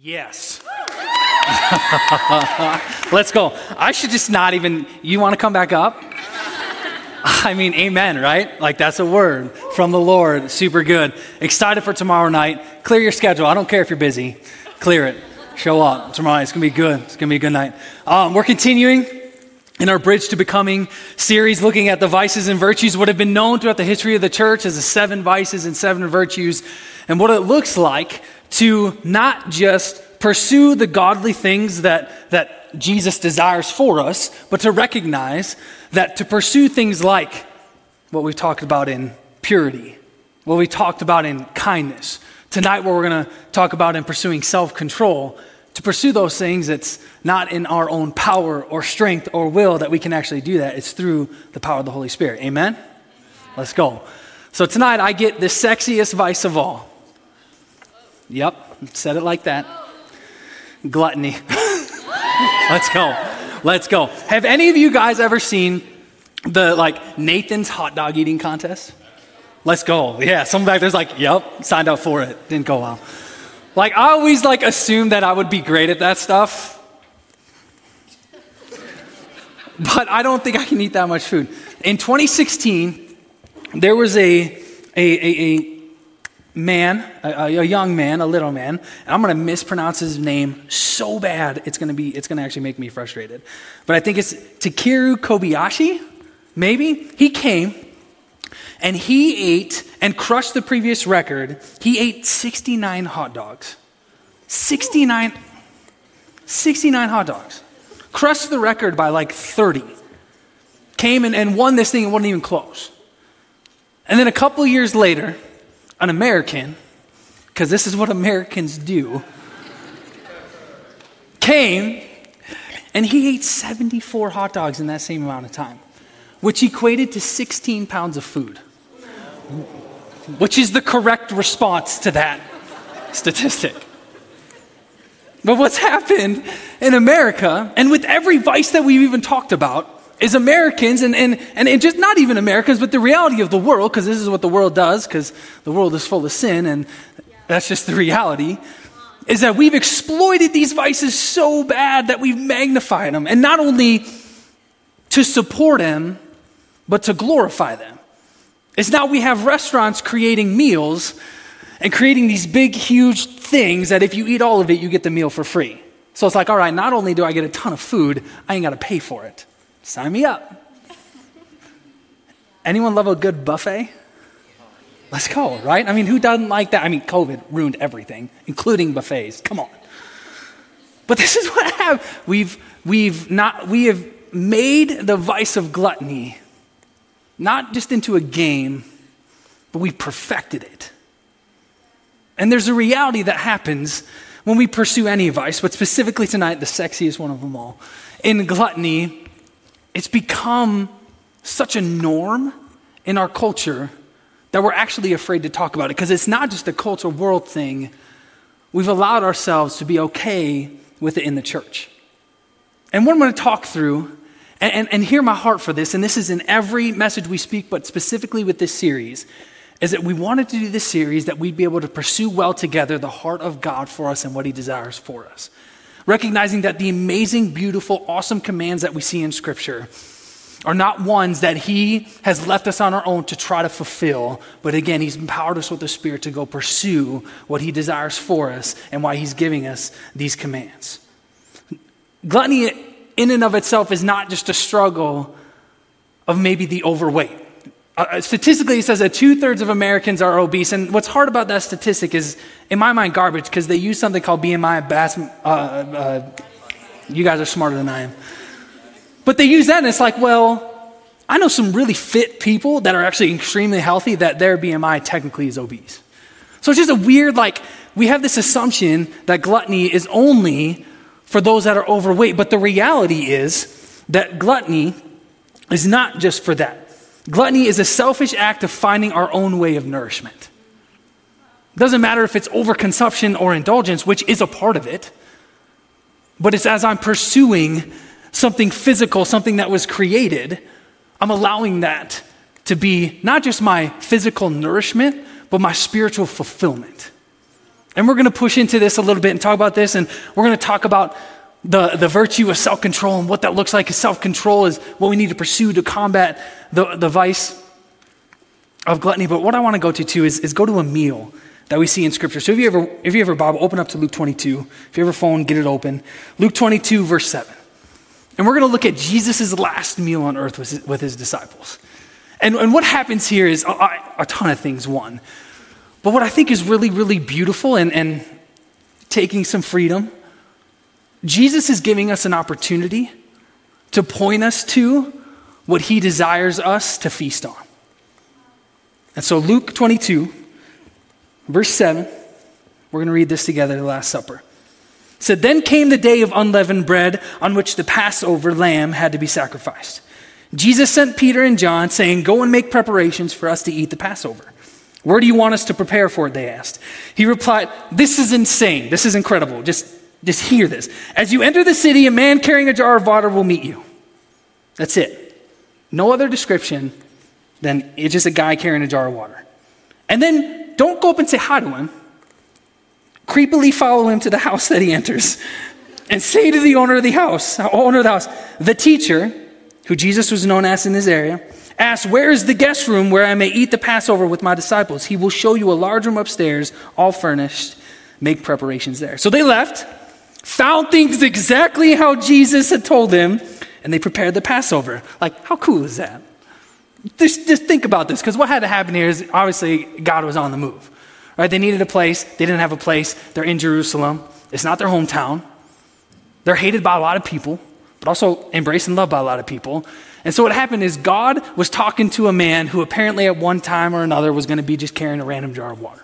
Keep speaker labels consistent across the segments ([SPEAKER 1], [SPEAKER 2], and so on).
[SPEAKER 1] Yes. Let's go. I should just not even, you want to come back up? I mean, amen, right? Like that's a word from the Lord. Super good. Excited for tomorrow night. Clear your schedule. I don't care if you're busy. Clear it. Show up tomorrow. Night. It's going to be good. It's going to be a good night. Um, we're continuing in our Bridge to Becoming series, looking at the vices and virtues, what have been known throughout the history of the church as the seven vices and seven virtues, and what it looks like to not just pursue the godly things that, that Jesus desires for us, but to recognize that to pursue things like what we've talked about in purity, what we talked about in kindness, tonight, what we're going to talk about in pursuing self control, to pursue those things, it's not in our own power or strength or will that we can actually do that. It's through the power of the Holy Spirit. Amen? Let's go. So tonight, I get the sexiest vice of all. Yep, said it like that. Gluttony. Let's go. Let's go. Have any of you guys ever seen the like Nathan's hot dog eating contest? Let's go. Yeah, some back there's like, yep, signed up for it. Didn't go well. Like I always like assumed that I would be great at that stuff. But I don't think I can eat that much food. In 2016, there was a a, a, a man, a, a, young man, a little man, and I'm going to mispronounce his name so bad it's going to be it's going to actually make me frustrated. But I think it's Takeru Kobayashi, maybe. He came and he ate and crushed the previous record. He ate 69 hot dogs. 69 69 hot dogs. Crushed the record by like 30. Came and, and won this thing and wasn't even close. And then a couple years later, an American, because this is what Americans do, came and he ate 74 hot dogs in that same amount of time, which equated to 16 pounds of food, which is the correct response to that statistic. But what's happened in America, and with every vice that we've even talked about, is Americans, and, and, and just not even Americans, but the reality of the world, because this is what the world does, because the world is full of sin, and that's just the reality, is that we've exploited these vices so bad that we've magnified them. And not only to support them, but to glorify them. It's now we have restaurants creating meals and creating these big, huge things that if you eat all of it, you get the meal for free. So it's like, all right, not only do I get a ton of food, I ain't got to pay for it. Sign me up. Anyone love a good buffet? Let's go, right? I mean, who doesn't like that? I mean, COVID ruined everything, including buffets. Come on. But this is what happened. We've, we've not, we have made the vice of gluttony not just into a game, but we've perfected it. And there's a reality that happens when we pursue any vice, but specifically tonight, the sexiest one of them all. In gluttony, it's become such a norm in our culture that we're actually afraid to talk about it because it's not just a cultural world thing. We've allowed ourselves to be okay with it in the church. And what I'm going to talk through, and, and, and hear my heart for this, and this is in every message we speak, but specifically with this series, is that we wanted to do this series that we'd be able to pursue well together the heart of God for us and what He desires for us recognizing that the amazing, beautiful, awesome commands that we see in Scripture are not ones that He has left us on our own to try to fulfill, but again, He's empowered us with the Spirit to go pursue what He desires for us and why He's giving us these commands. Gluttony, in and of itself, is not just a struggle of maybe the overweight. Uh, uh, statistically, it says that two thirds of Americans are obese. And what's hard about that statistic is, in my mind, garbage because they use something called BMI. Bass, uh, uh, you guys are smarter than I am. But they use that, and it's like, well, I know some really fit people that are actually extremely healthy that their BMI technically is obese. So it's just a weird, like, we have this assumption that gluttony is only for those that are overweight. But the reality is that gluttony is not just for that. Gluttony is a selfish act of finding our own way of nourishment. It doesn't matter if it's overconsumption or indulgence, which is a part of it, but it's as I'm pursuing something physical, something that was created, I'm allowing that to be not just my physical nourishment, but my spiritual fulfillment. And we're going to push into this a little bit and talk about this, and we're going to talk about the, the virtue of self control and what that looks like. Is Self control is what we need to pursue to combat the, the vice of gluttony. But what I want to go to too is, is go to a meal that we see in Scripture. So if you ever, if you ever, Bob, open up to Luke 22. If you ever phone, get it open. Luke 22, verse 7. And we're going to look at Jesus' last meal on earth with his, with his disciples. And, and what happens here is a, a ton of things, one. But what I think is really, really beautiful and, and taking some freedom, Jesus is giving us an opportunity to point us to what he desires us to feast on. And so, Luke 22, verse 7, we're going to read this together, the Last Supper. It said, Then came the day of unleavened bread on which the Passover lamb had to be sacrificed. Jesus sent Peter and John, saying, Go and make preparations for us to eat the Passover. Where do you want us to prepare for it? They asked. He replied, This is insane. This is incredible. Just, just hear this. As you enter the city, a man carrying a jar of water will meet you. That's it. No other description than it's just a guy carrying a jar of water. And then don't go up and say hi to him. Creepily follow him to the house that he enters and say to the owner of the house, owner of the house, the teacher, who Jesus was known as in this area, ask, Where is the guest room where I may eat the Passover with my disciples? He will show you a large room upstairs, all furnished. Make preparations there. So they left, found things exactly how Jesus had told them, and they prepared the Passover. Like, how cool is that? Just, just think about this, because what had to happen here is obviously God was on the move. Right? They needed a place. They didn't have a place. They're in Jerusalem. It's not their hometown. They're hated by a lot of people, but also embraced and loved by a lot of people. And so what happened is God was talking to a man who apparently at one time or another was going to be just carrying a random jar of water.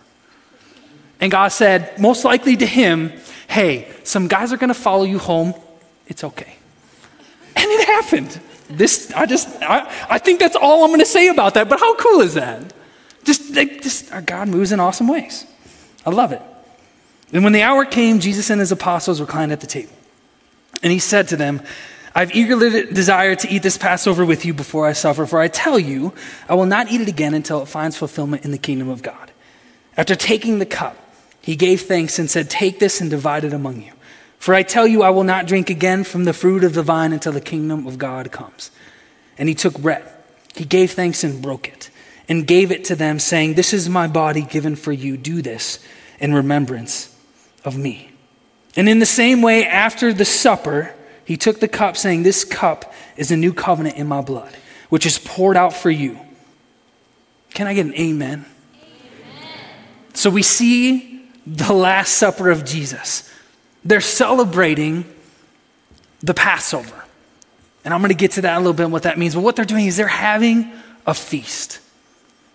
[SPEAKER 1] And God said, most likely to him, hey, some guys are going to follow you home. It's okay. And it happened. This, I just, I, I think that's all I'm going to say about that. But how cool is that? Just, just our God moves in awesome ways. I love it. And when the hour came, Jesus and his apostles reclined at the table. And he said to them, I've eagerly desired to eat this Passover with you before I suffer, for I tell you, I will not eat it again until it finds fulfillment in the kingdom of God. After taking the cup, he gave thanks and said, Take this and divide it among you. For I tell you, I will not drink again from the fruit of the vine until the kingdom of God comes. And he took bread. He gave thanks and broke it and gave it to them, saying, This is my body given for you. Do this in remembrance of me. And in the same way, after the supper, he took the cup, saying, This cup is a new covenant in my blood, which is poured out for you. Can I get an amen? amen? So we see the Last Supper of Jesus. They're celebrating the Passover. And I'm going to get to that a little bit and what that means. But what they're doing is they're having a feast.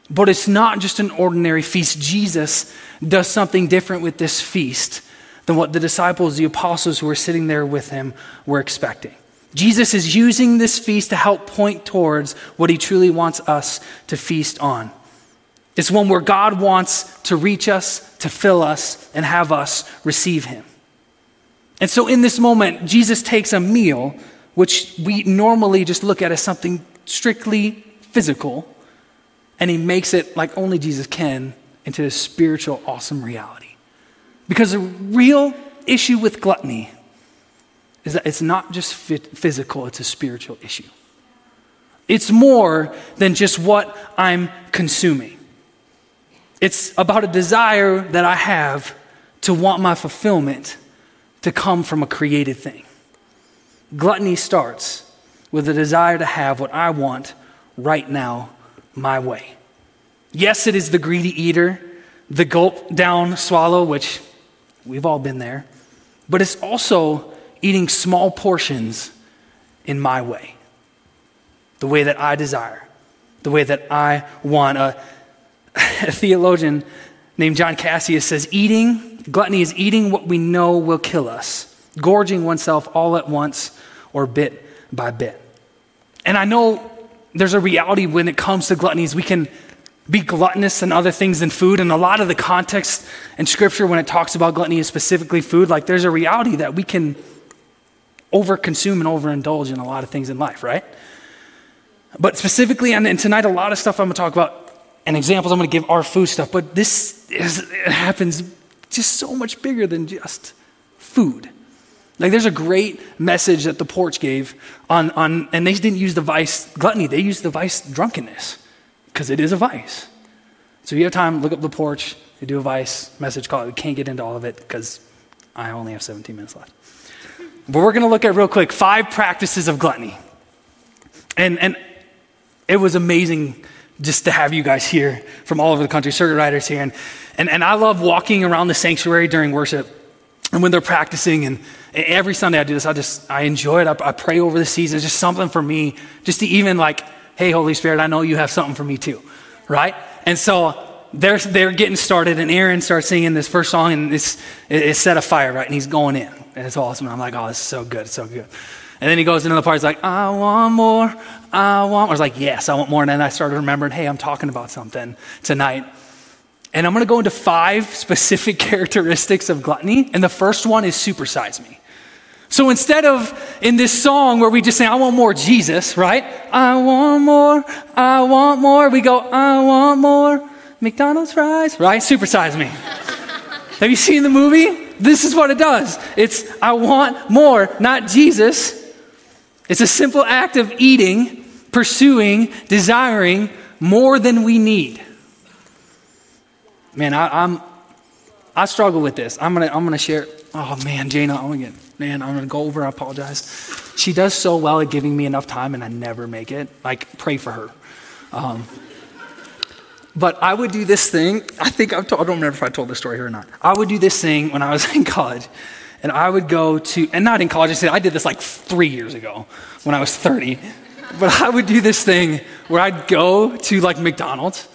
[SPEAKER 1] But it's not just an ordinary feast. Jesus does something different with this feast than what the disciples, the apostles who were sitting there with him, were expecting. Jesus is using this feast to help point towards what he truly wants us to feast on. It's one where God wants to reach us, to fill us, and have us receive him. And so in this moment, Jesus takes a meal, which we normally just look at as something strictly physical, and he makes it like only Jesus can into a spiritual, awesome reality. Because the real issue with gluttony is that it's not just physical, it's a spiritual issue. It's more than just what I'm consuming. It's about a desire that I have to want my fulfillment to come from a created thing. Gluttony starts with a desire to have what I want right now, my way. Yes, it is the greedy eater, the gulp down swallow, which we've all been there, but it's also eating small portions in my way, the way that I desire, the way that I want. A, a theologian named John Cassian says, Eating, gluttony is eating what we know will kill us, gorging oneself all at once or bit by bit. And I know there's a reality when it comes to gluttony is we can be gluttonous and other things than food. And a lot of the context in scripture when it talks about gluttony is specifically food, like there's a reality that we can overconsume and overindulge in a lot of things in life, right? But specifically, and, tonight, a lot of stuff I'm going to talk about and examples I'm going to give are food stuff, but this is, it happens just so much bigger than just food. Like there's a great message that the porch gave on, on and they didn't use the vice gluttony, they used the vice drunkenness because it is a vice. So if you have time, look up the porch, do a vice message call. We can't get into all of it because I only have 17 minutes left. But we're going to look at real quick five practices of gluttony. And, and it was amazing just to have you guys here from all over the country, circuit riders here. And, and, and I love walking around the sanctuary during worship and when they're practicing. And, and every Sunday I do this, I just, I enjoy it. I, I pray over the season. It's just something for me, just to even like, hey, Holy Spirit, I know you have something for me too, right? And so they're, they're getting started, and Aaron starts singing this first song, and it's, it's set a fire, right? And he's going in. And it's awesome. And I'm like, oh, is so good. It's so good. And then he goes into the part, he's like, I want more, I want more. I was like, yes, I want more. And then I started remembering, hey, I'm talking about something tonight. And I'm going to go into five specific characteristics of gluttony. And the first one is supersize me. So instead of in this song where we just say, I want more Jesus, right? I want more, I want more. We go, I want more McDonald's fries, right? Supersize me. Have you seen the movie? This is what it does. It's, I want more, not Jesus. It's a simple act of eating, pursuing, desiring more than we need. Man, I, am I struggle with this. I'm gonna I'm gonna share. Oh man, Jana, I'm gonna man. I'm gonna go over. I apologize. She does so well at giving me enough time, and I never make it. Like pray for her. Um, but I would do this thing. I think I've told, I don't remember if I told this story here or not. I would do this thing when I was in college, and I would go to, and not in college. I said I did this like three years ago when I was 30. But I would do this thing where I'd go to like McDonald's,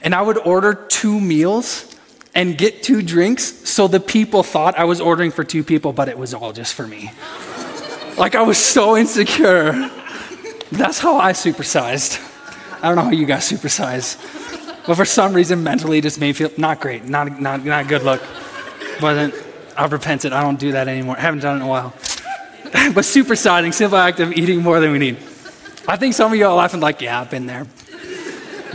[SPEAKER 1] and I would order two meals and get two drinks, so the people thought I was ordering for two people, but it was all just for me. like I was so insecure. That's how I supersized. I don't know how you guys supersize. But for some reason, mentally, it just made me feel not great, not, not, not good look. Wasn't, I've repented. I don't do that anymore. I haven't done it in a while. but supersizing, simple act of eating more than we need. I think some of you are laughing like, yeah, I've been there.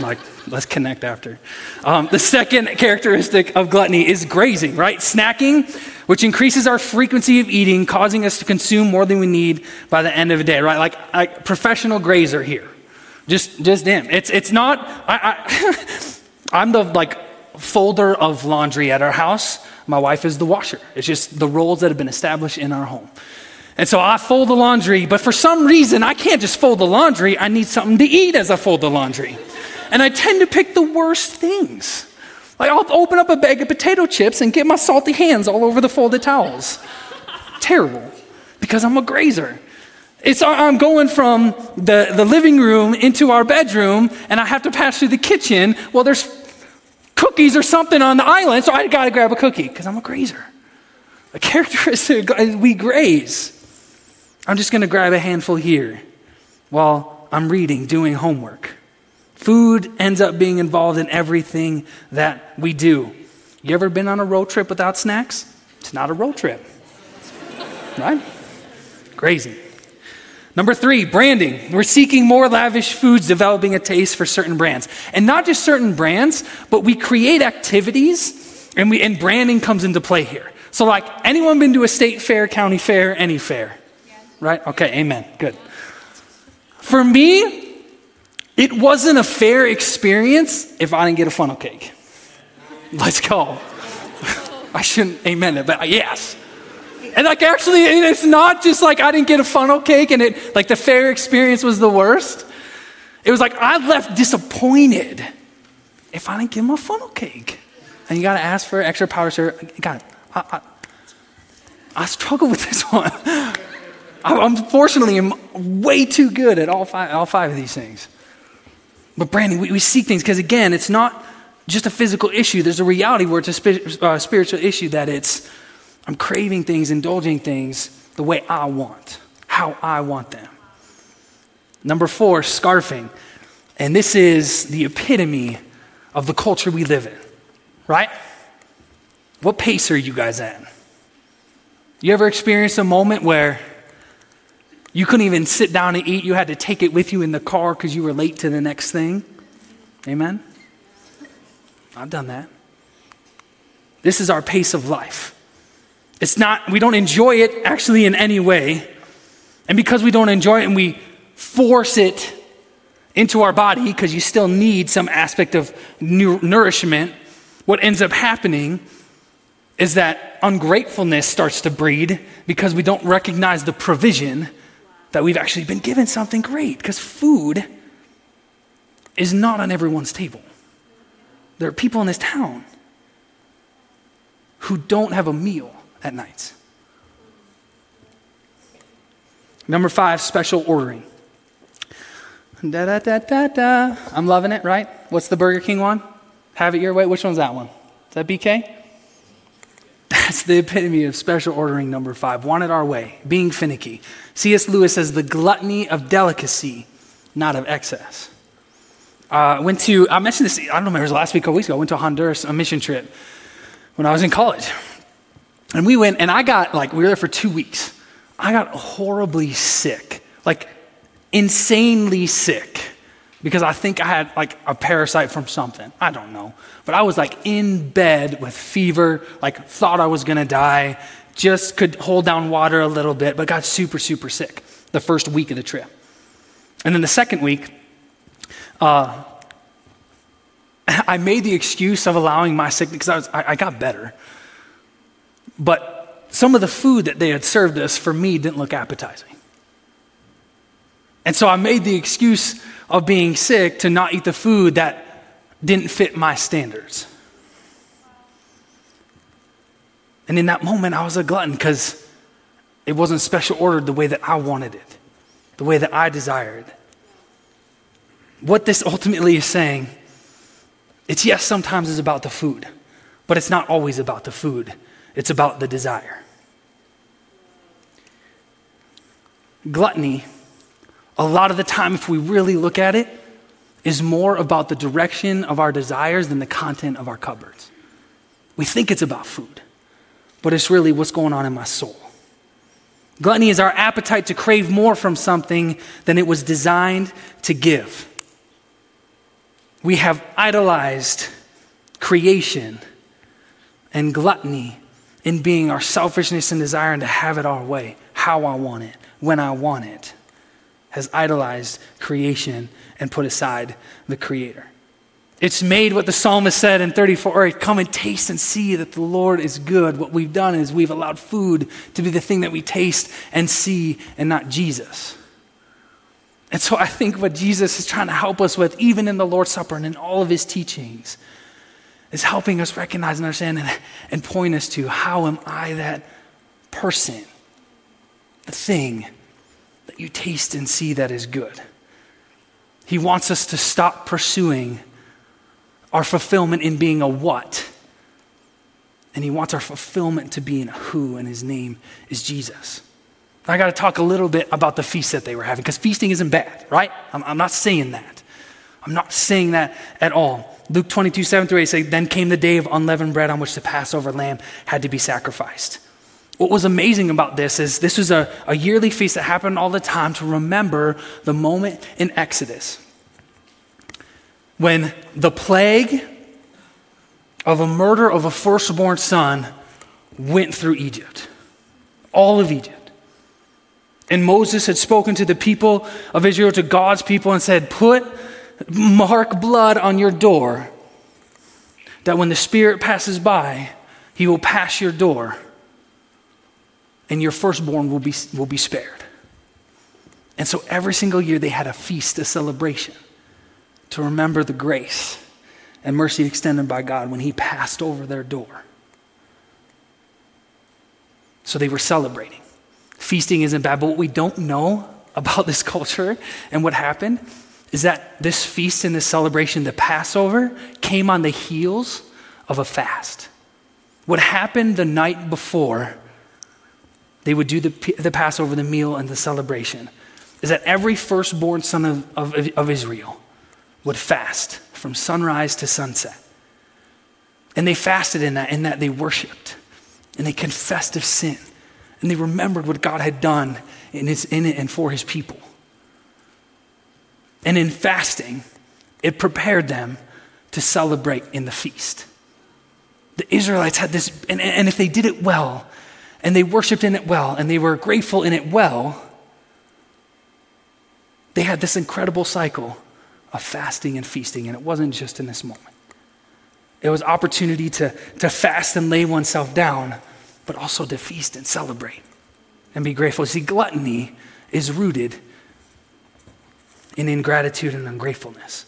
[SPEAKER 1] like, let's connect after. Um, the second characteristic of gluttony is grazing, right? Snacking, which increases our frequency of eating, causing us to consume more than we need by the end of the day, right? Like, like professional grazer here. Just, just him. It's, it's not, I, I I'm the like folder of laundry at our house. My wife is the washer. It's just the roles that have been established in our home. And so I fold the laundry, but for some reason, I can't just fold the laundry. I need something to eat as I fold the laundry. And I tend to pick the worst things. Like I'll open up a bag of potato chips and get my salty hands all over the folded towels. Terrible. Because I'm a grazer. It's, I'm going from the, the living room into our bedroom, and I have to pass through the kitchen. Well, there's cookies or something on the island, so I got to grab a cookie because I'm a grazer. A characteristic, we graze. I'm just going to grab a handful here while I'm reading, doing homework. Food ends up being involved in everything that we do. You ever been on a road trip without snacks? It's not a road trip, right? Crazy. Number three, branding. We're seeking more lavish foods, developing a taste for certain brands. And not just certain brands, but we create activities and, we, and branding comes into play here. So, like, anyone been to a state fair, county fair, any fair? Yes. Right? Okay, amen. Good. For me, it wasn't a fair experience if I didn't get a funnel cake. Let's go. I shouldn't amen it, but uh, yes. And like actually, it's not just like I didn't get a funnel cake and it like the fair experience was the worst. It was like I left disappointed if I didn't give him a funnel cake. And you got to ask for extra powder syrup. God, I, I, I struggle with this one. I, unfortunately, am way too good at all five, all five of these things. But branding, we, we seek things because again, it's not just a physical issue. There's a reality where it's a spi- uh, spiritual issue that it's I'm craving things, indulging things the way I want, how I want them. Number four, scarfing. And this is the epitome of the culture we live in, right? What pace are you guys at? You ever experienced a moment where you couldn't even sit down and eat? You had to take it with you in the car because you were late to the next thing? Amen? I've done that. This is our pace of life. It's not, we don't enjoy it actually in any way. And because we don't enjoy it and we force it into our body, because you still need some aspect of nourishment, what ends up happening is that ungratefulness starts to breed because we don't recognize the provision that we've actually been given something great. Because food is not on everyone's table. There are people in this town who don't have a meal at night. Number five, special ordering. Da da da da da. I'm loving it, right? What's the Burger King one? Have it your way. Which one's that one? Is that BK? That's the epitome of special ordering number five. Want it our way, being finicky. C.S. Lewis says the gluttony of delicacy, not of excess. Uh, went to, I mentioned this, I don't know, it was last week or weeks ago. I went to Honduras, on a mission trip when I was in college. And we went, and I got, like, we were there for two weeks. I got horribly sick, like, insanely sick, because I think I had, like, a parasite from something. I don't know. But I was, like, in bed with fever, like, thought I was gonna die, just could hold down water a little bit, but got super, super sick the first week of the trip. And then the second week, uh, I made the excuse of allowing my sickness because I, I, I got better. But some of the food that they had served us for me didn't look appetizing. And so I made the excuse of being sick to not eat the food that didn't fit my standards. And in that moment, I was a glutton because it wasn't special ordered the way that I wanted it, the way that I desired. What this ultimately is saying, it's yes, sometimes it's about the food, but it's not always about the food, it's about the desire. Gluttony, a lot of the time, if we really look at it, is more about the direction of our desires than the content of our cupboards. We think it's about food, but it's really what's going on in my soul. Gluttony is our appetite to crave more from something than it was designed to give. We have idolized creation and gluttony in being our selfishness and desiring to have it our way, how I want it, when I want it, has idolized creation and put aside the Creator. It's made what the psalmist said in 34 come and taste and see that the Lord is good. What we've done is we've allowed food to be the thing that we taste and see and not Jesus. And so I think what Jesus is trying to help us with, even in the Lord's Supper and in all of his teachings, is helping us recognize and understand and, and point us to how am I that person, the thing that you taste and see that is good. He wants us to stop pursuing our fulfillment in being a what. And he wants our fulfillment to be in a who, and his name is Jesus. I got to talk a little bit about the feast that they were having, because feasting isn't bad, right? I'm, I'm, not saying that. I'm not saying that at all. Luke 22, 7 through 8 say, Then came the day of unleavened bread on which the Passover lamb had to be sacrificed. What was amazing about this is this was a, a yearly feast that happened all the time to remember the moment in Exodus when the plague of a murder of a firstborn son went through Egypt, all of Egypt. And Moses had spoken to the people of Israel, to God's people, and said, Put, mark blood on your door, that when the Spirit passes by, he will pass your door, and your firstborn will be, will be spared. And so every single year they had a feast, a celebration, to remember the grace and mercy extended by God when he passed over their door. So they were celebrating. Feasting isn't bad, but what we don't know about this culture and what happened is that this feast and this celebration, the Passover, came on the heels of a fast. What happened the night before they would do the, the Passover, the meal, and the celebration is that every firstborn son of, of, of Israel would fast from sunrise to sunset. And they fasted in that, in that they worshiped and they confessed of sin and they remembered what God had done in, his, in it and for his people. And in fasting, it prepared them to celebrate in the feast. The Israelites had this, and, and if they did it well, and they worshiped in it well, and they were grateful in it well, they had this incredible cycle of fasting and feasting, and it wasn't just in this moment. It was opportunity to, to fast and lay oneself down, but also to feast and celebrate and be grateful. See, gluttony is rooted in ingratitude and ungratefulness.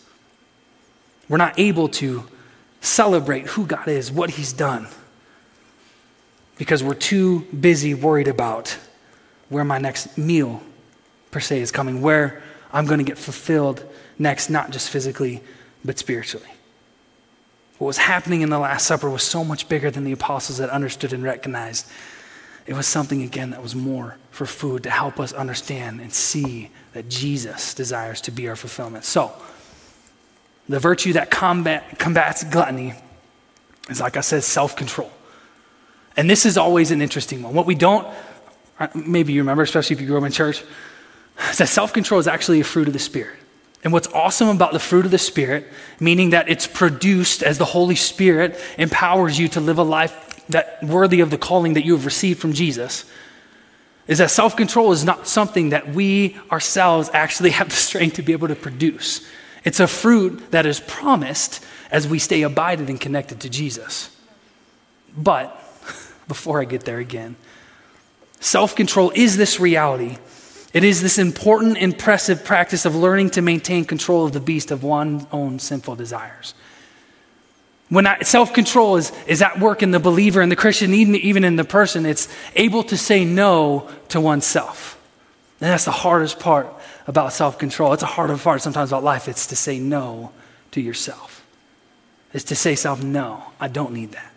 [SPEAKER 1] We're not able to celebrate who God is, what He's done, because we're too busy worried about where my next meal, per se, is coming, where I'm going to get fulfilled next, not just physically, but spiritually. What was happening in the Last Supper was so much bigger than the apostles had understood and recognized. It was something, again, that was more for food to help us understand and see that Jesus desires to be our fulfillment. So, the virtue that combat, combats gluttony is, like I said, self control. And this is always an interesting one. What we don't, uh, maybe you remember, especially if you grew up in church, is that self control is actually a fruit of the Spirit. And what's awesome about the fruit of the Spirit, meaning that it's produced as the Holy Spirit empowers you to live a life that worthy of the calling that you have received from Jesus, is that self control is not something that we ourselves actually have the strength to be able to produce. It's a fruit that is promised as we stay abided and connected to Jesus. But before I get there again, self control is this reality it is this important, impressive practice of learning to maintain control of the beast of one's own sinful desires. When self control is, is at work in the believer and the Christian, even, in the person, it's able to say no to oneself. And that's the hardest part about self control. It's a harder part sometimes about life. It's to say no to yourself. It's to say self, no, I don't need that.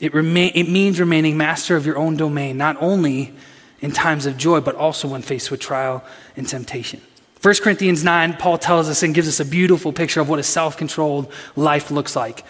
[SPEAKER 1] It, remain, it means remaining master of your own domain, not only in times of joy, but also when faced with trial and temptation. 1 Corinthians 9, Paul tells us and gives us a beautiful picture of what a self controlled life looks like.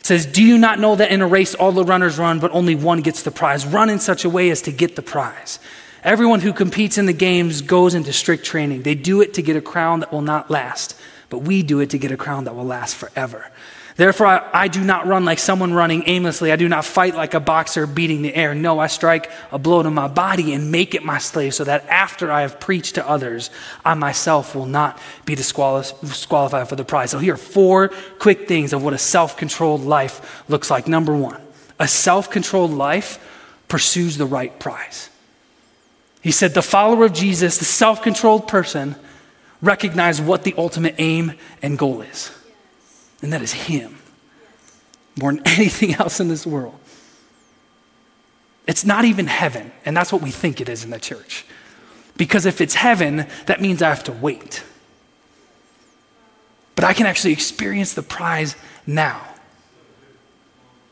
[SPEAKER 1] It says, Do you not know that in a race all the runners run, but only one gets the prize? Run in such a way as to get the prize. Everyone who competes in the games goes into strict training. They do it to get a crown that will not last, but we do it to get a crown that will last forever. Therefore, I, I, do not run like someone running aimlessly. I do not fight like a boxer beating the air. No, I strike a blow to my body and make it my slave so that after I have preached to others, I myself will not be disqualified for the prize. So, here are four quick things of what a self controlled life looks like. Number one, a self controlled life pursues the right prize. He said, the follower of Jesus, the self controlled person, recognize what the ultimate aim and goal is and that is Him more than anything else in this world. It's not even heaven, and that's what we think it is in the church. Because if it's heaven, that means I have to wait. But I can actually experience the prize now.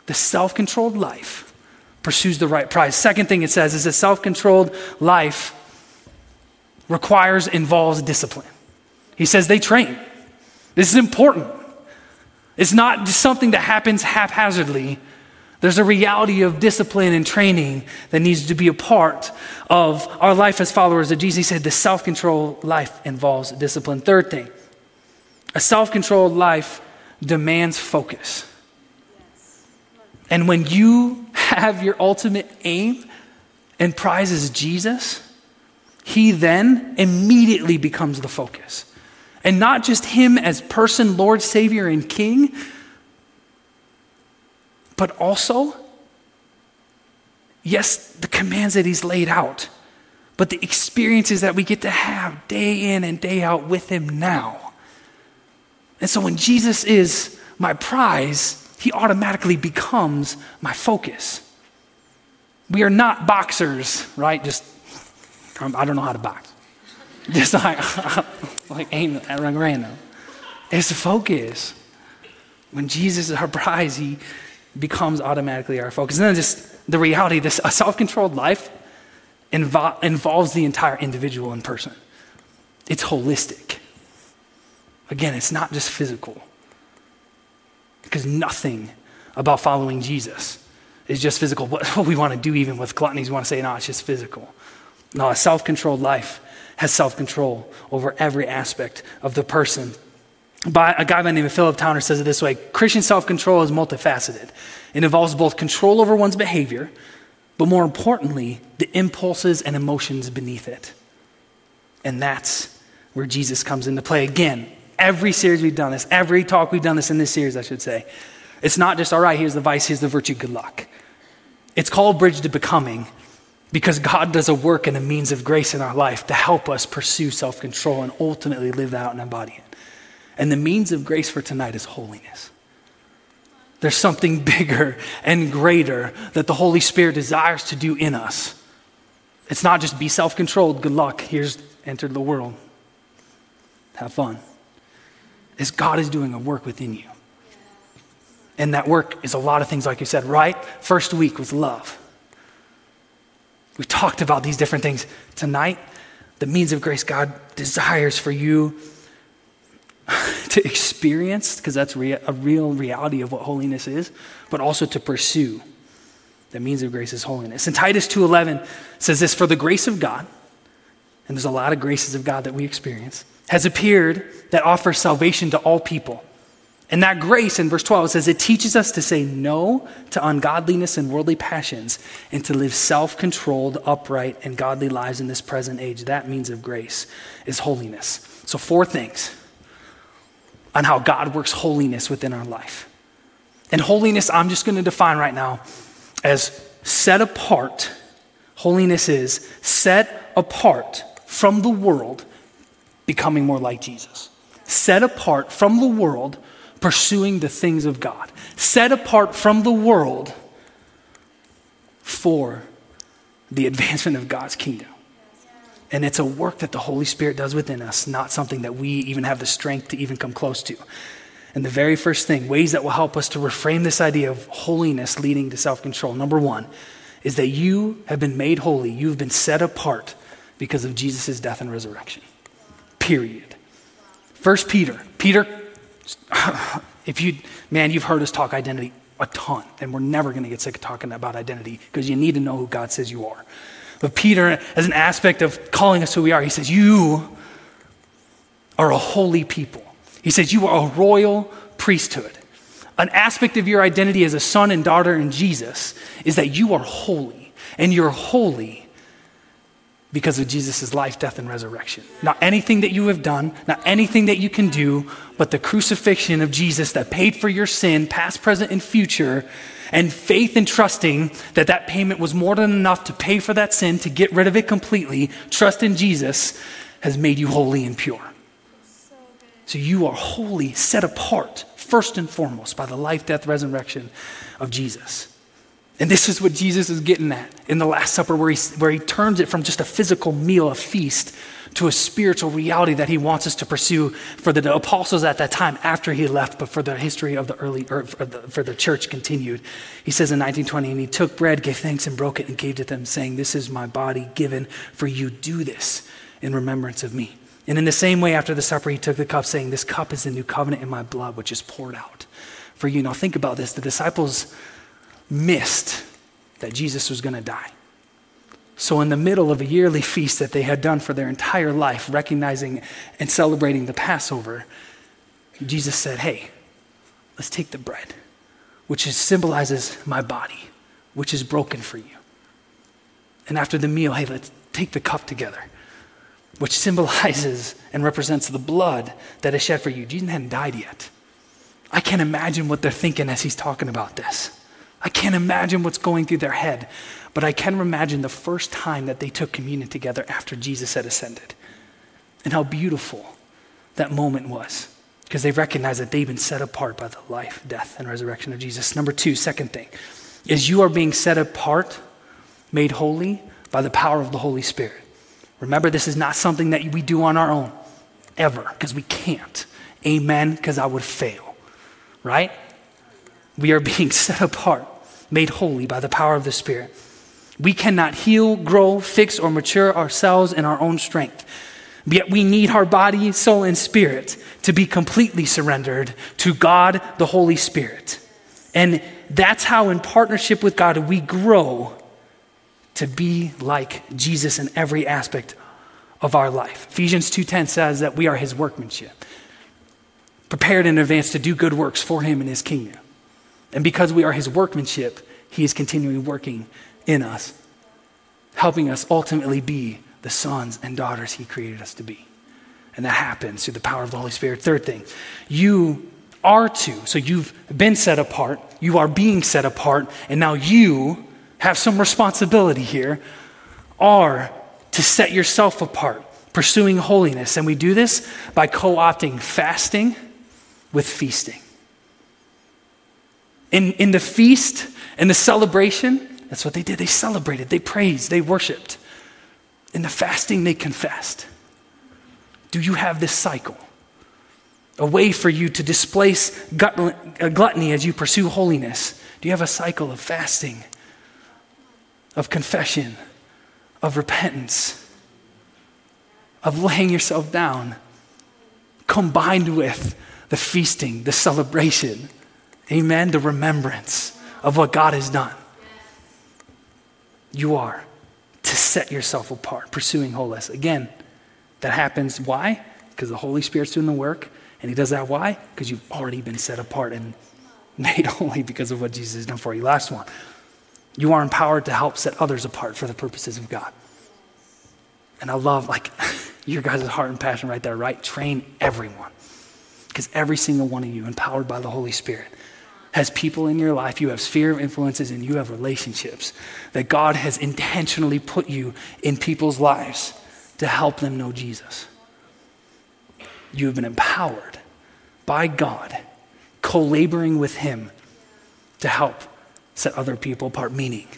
[SPEAKER 1] The self controlled life pursues the right prize. Second thing it says is a self controlled life requires, involves discipline. He says they train. This is important. It's not something that happens haphazardly. There's a reality of discipline and training that needs to be a part of our life as followers of Jesus. He said the self controlled life involves discipline. Third thing, a self controlled life demands focus. And when you have your ultimate aim and prize is Jesus, he then immediately becomes the focus. And not just Him as person, Lord, Savior, and King, but also, yes, the commands that He's laid out, but the experiences that we get to have day in and day out with Him now. And so when Jesus is my prize, He automatically becomes my focus. We are not boxers, right? Just, I don't know how to box. Just like, like aim at random. It's focus. When Jesus is our prize, he becomes automatically our focus. And then just the reality, this a self-controlled life invo- involves the entire individual in person. It's holistic. Again, it's not just physical. Because nothing about following Jesus is just physical. What, what we want to do, even with gluttony, we want to say, no, it's just physical. No, a self controlled life has self control over every aspect of the person. by a guy by the name of Philip Towner says it this way Christian self control is multifaceted. It involves both control over one's behavior, but more importantly, the impulses and emotions beneath it. And that's where Jesus comes into play. Again, every series we've done this, every talk we've done this in this series, I should say. It's not just, all right, here's the vice, here's the virtue, good luck. It's called Bridge to Becoming because God does a work and a means of grace in our life to help us pursue self control and ultimately live out and embody it. And the means of grace for tonight is holiness. There's something bigger and greater that the Holy Spirit desires to do in us. It's not just be self controlled, good luck, here's entered the world. Have fun. Is God is doing a work within you. And that work is a lot of things, like you said, right? First week was love. We talked about these different things. Tonight, the means of grace God desires for you to experience, because that's rea- a real reality of what holiness is, but also to pursue. The means of grace is holiness. And Titus 2:11 says this, "For the grace of God, and there's a lot of graces of God that we experience, has appeared that offers salvation to all people." And that grace in verse 12 says it teaches us to say no to ungodliness and worldly passions and to live self controlled, upright, and godly lives in this present age. That means of grace is holiness. So, four things on how God works holiness within our life. And holiness, I'm just going to define right now as set apart. Holiness is set apart from the world, becoming more like Jesus. Set apart from the world pursuing the things of God, set apart from the world for the advancement of God's kingdom. And it's a work that the Holy Spirit does within us, not something that we even have the strength to even come close to. And the very first thing, ways that will help us to reframe this idea of holiness leading to self control. Number one is that you have been made holy, you've been set apart because of Jesus' death and resurrection. Period. First Peter. Peter if you, man, you've heard us talk identity a ton, and we're never going to get sick of talking about identity because you need to know who God says you are. But Peter, as an aspect of calling us who we are, he says, You are a holy people. He says, You are a royal priesthood. An aspect of your identity as a son and daughter in Jesus is that you are holy, and you're holy because of Jesus' life, death, and resurrection. Not anything that you have done, not anything that you can do, but the crucifixion of Jesus that paid for your sin, past, present, and future, and faith and trusting that that payment was more than enough to pay for that sin, to get rid of it completely, trust in Jesus, has made you holy and pure. So you are holy, set apart, first and foremost, by the life, death, resurrection of Jesus. And this is what Jesus is getting at in the Last Supper, where he, where he turns it from just a physical meal, a feast, to a spiritual reality that he wants us to pursue for the apostles at that time after he left, but for the history of the early, or for the, for the church continued. He says in 1920, and he took bread, gave thanks, and broke it, and gave it to them, saying, This is my body given for you. Do this in remembrance of me. And in the same way, after the supper, he took the cup, saying, This cup is the new covenant in my blood, which is poured out for you. Now, think about this. The disciples missed that Jesus was going to die. So, in the middle of a yearly feast that they had done for their entire life, recognizing and celebrating the Passover, Jesus said, Hey, let's take the bread, which is, symbolizes my body, which is broken for you. And after the meal, hey, let's take the cup together, which symbolizes and represents the blood that is shed for you. Jesus hadn't died yet. I can't imagine what they're thinking as he's talking about this. I can't imagine what's going through their head, but I can imagine the first time that they took communion together after Jesus had ascended and how beautiful that moment was because they recognized that they've been set apart by the life, death, and resurrection of Jesus. Number two, second thing, is you are being set apart, made holy by the power of the Holy Spirit. Remember, this is not something that we do on our own, ever, because we can't. Amen, because I would fail, right? We are being set apart, made holy by the power of the Spirit. We cannot heal, grow, fix, or mature ourselves in our own strength. Yet we need our body, soul, and spirit to be completely surrendered to God, the Holy Spirit. And that's how, in partnership with God, we grow to be like Jesus in every aspect of our life. Ephesians 2:10 says that we are his workmanship prepared in advance to do good works for him in his kingdom. And because we are his workmanship, he is continually working in us, helping us ultimately be the sons and daughters he created us to be. And that happens through the power of the Holy Spirit. Third thing, you are to. So you've been set apart, you are being set apart, and now you have some responsibility here, are to set yourself apart, pursuing holiness. And we do this by co opting fasting with feasting. In, in the feast and the celebration, that's what they did. They celebrated, they praised, they worshiped. In the fasting, they confessed. Do you have this cycle? A way for you to displace uh, gluttony as you pursue holiness? Do you have a cycle of fasting, of confession, of repentance, of laying yourself down, combined with the feasting, the celebration, amen, the remembrance of what God has done? You are to set yourself apart, pursuing holiness. Again, that happens. Why? Because the Holy Spirit's doing the work. And He does that why? Because you've already been set apart and made holy because of what Jesus has done for you. Last one. You are empowered to help set others apart for the purposes of God. And I love, like, your guys' heart and passion right there, right? Train everyone. Because every single one of you, empowered by the Holy Spirit, has people in your life, you have sphere of influences, and you have relationships that God has intentionally put you in people's lives to help them know Jesus. You have been empowered by God, co laboring with Him to help set other people apart, meaning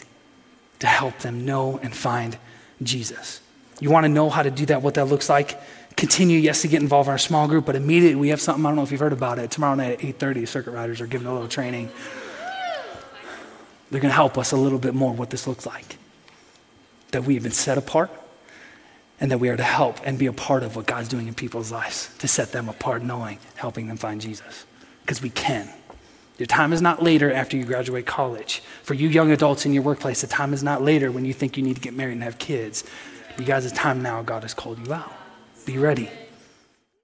[SPEAKER 1] to help them know and find Jesus. You want to know how to do that, what that looks like? Continue, yes, to get involved in our small group, but immediately we have something, I don't know if you've heard about it. Tomorrow night at 8.30, circuit riders are giving a little training. They're going to help us a little bit more what this looks like. That we have been set apart and that we are to help and be a part of what God's doing in people's lives, to set them apart, knowing, helping them find Jesus. Because we can. Your time is not later after you graduate college. For you young adults in your workplace, the time is not later when you think you need to get married and have kids. You guys, it's time now God has called you out. Be ready.